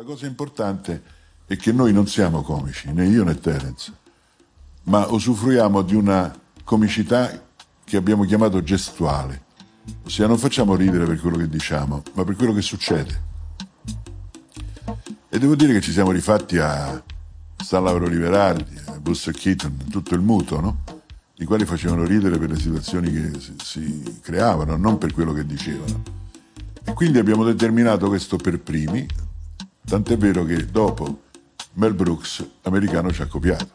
la cosa importante è che noi non siamo comici, né io né Terence, ma usufruiamo di una comicità che abbiamo chiamato gestuale. Ossia non facciamo ridere per quello che diciamo, ma per quello che succede. E devo dire che ci siamo rifatti a Stan Lauro Riverardi, a Buster Keaton, tutto il muto, no? I quali facevano ridere per le situazioni che si creavano, non per quello che dicevano. E quindi abbiamo determinato questo per primi, tant'è vero che dopo Mel Brooks, americano, ci ha copiato.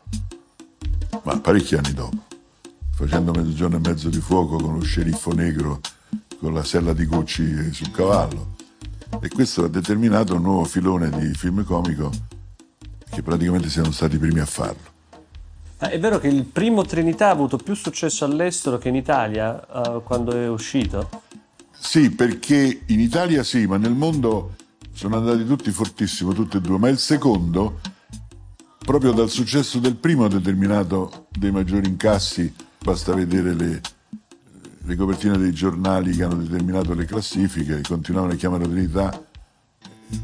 Ma parecchi anni dopo, facendo mezzogiorno e mezzo di fuoco con lo sceriffo negro con la sella di Gucci sul cavallo. E questo ha determinato un nuovo filone di film comico che praticamente siamo stati i primi a farlo. Ah, è vero che il primo Trinità ha avuto più successo all'estero che in Italia uh, quando è uscito? Sì, perché in Italia sì, ma nel mondo sono andati tutti fortissimo, tutti e due, ma il secondo, proprio dal successo del primo, ha determinato dei maggiori incassi, basta vedere le, le copertine dei giornali che hanno determinato le classifiche, continuavano a chiamare Trinità,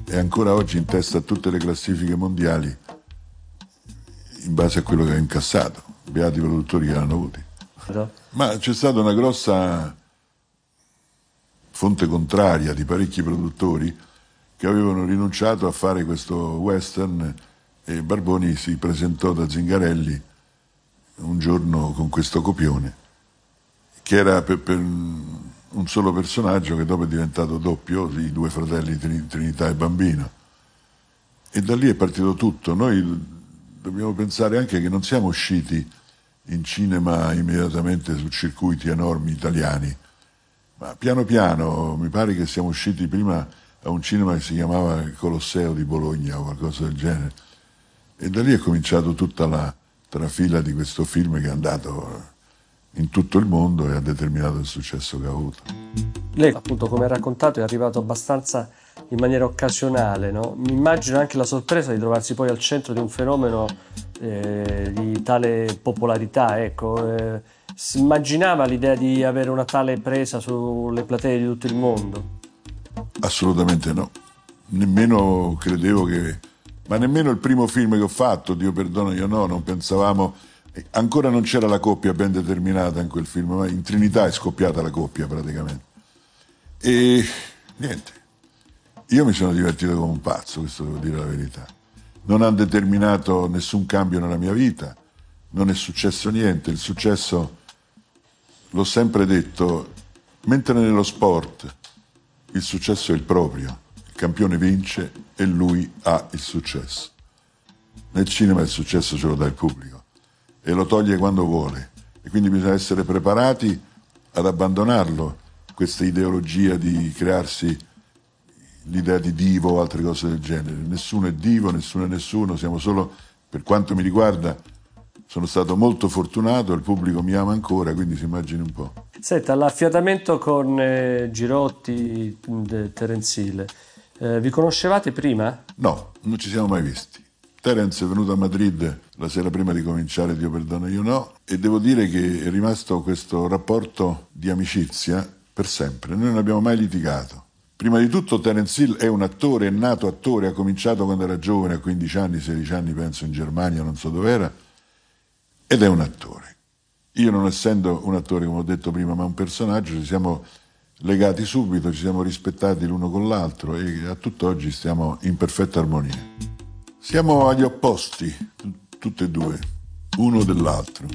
è ancora oggi in testa a tutte le classifiche mondiali in base a quello che ha incassato, beati i produttori che l'hanno avuti. Ma c'è stata una grossa fonte contraria di parecchi produttori che avevano rinunciato a fare questo western e Barboni si presentò da Zingarelli un giorno con questo copione che era per, per un solo personaggio che dopo è diventato doppio, i due fratelli Trinità e Bambino. E da lì è partito tutto. Noi dobbiamo pensare anche che non siamo usciti in cinema immediatamente su circuiti enormi italiani, ma piano piano mi pare che siamo usciti prima a un cinema che si chiamava Colosseo di Bologna o qualcosa del genere. E da lì è cominciato tutta la trafila di questo film che è andato in tutto il mondo e ha determinato il successo che ha avuto. Lei appunto come ha raccontato è arrivato abbastanza in maniera occasionale, no? mi immagino anche la sorpresa di trovarsi poi al centro di un fenomeno eh, di tale popolarità, ecco, eh, si immaginava l'idea di avere una tale presa sulle platee di tutto il mondo? Assolutamente no, nemmeno credevo che, ma nemmeno il primo film che ho fatto, Dio perdono io no, non pensavamo Ancora non c'era la coppia ben determinata in quel film, ma in Trinità è scoppiata la coppia praticamente. E niente, io mi sono divertito come un pazzo, questo devo dire la verità. Non ha determinato nessun cambio nella mia vita, non è successo niente. Il successo, l'ho sempre detto, mentre nello sport il successo è il proprio, il campione vince e lui ha il successo. Nel cinema il successo ce lo dà il pubblico e lo toglie quando vuole. E quindi bisogna essere preparati ad abbandonarlo, questa ideologia di crearsi l'idea di divo o altre cose del genere. Nessuno è divo, nessuno è nessuno, siamo solo, per quanto mi riguarda, sono stato molto fortunato, il pubblico mi ama ancora, quindi si immagini un po'. Senta, l'affiatamento con eh, Girotti, Terenzile, eh, vi conoscevate prima? No, non ci siamo mai visti. Terence è venuto a Madrid la sera prima di cominciare Dio perdono io no e devo dire che è rimasto questo rapporto di amicizia per sempre, noi non abbiamo mai litigato. Prima di tutto Terence Hill è un attore, è nato attore, ha cominciato quando era giovane, a 15 anni, 16 anni penso in Germania, non so dov'era, ed è un attore. Io non essendo un attore, come ho detto prima, ma un personaggio, ci siamo legati subito, ci siamo rispettati l'uno con l'altro e a tutt'oggi stiamo in perfetta armonia. Siamo agli opposti, tutti e due, uno dell'altro.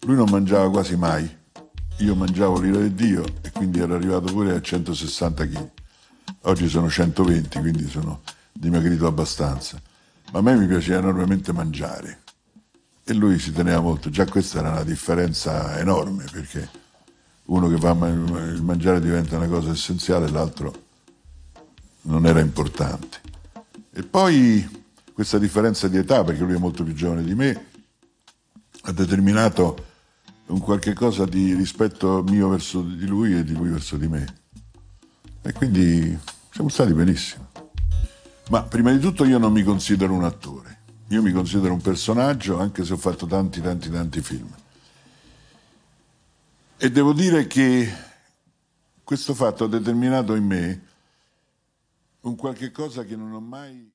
Lui non mangiava quasi mai, io mangiavo l'ira di Dio e quindi ero arrivato pure a 160 kg. Oggi sono 120, quindi sono dimagrito abbastanza. Ma a me mi piaceva enormemente mangiare e lui si teneva molto. Già questa era una differenza enorme perché uno che va a il mangiare diventa una cosa essenziale, l'altro non era importante. E poi questa differenza di età, perché lui è molto più giovane di me, ha determinato un qualche cosa di rispetto mio verso di lui e di lui verso di me. E quindi siamo stati benissimo. Ma prima di tutto io non mi considero un attore, io mi considero un personaggio, anche se ho fatto tanti, tanti, tanti film. E devo dire che questo fatto ha determinato in me un qualche cosa che non ho mai...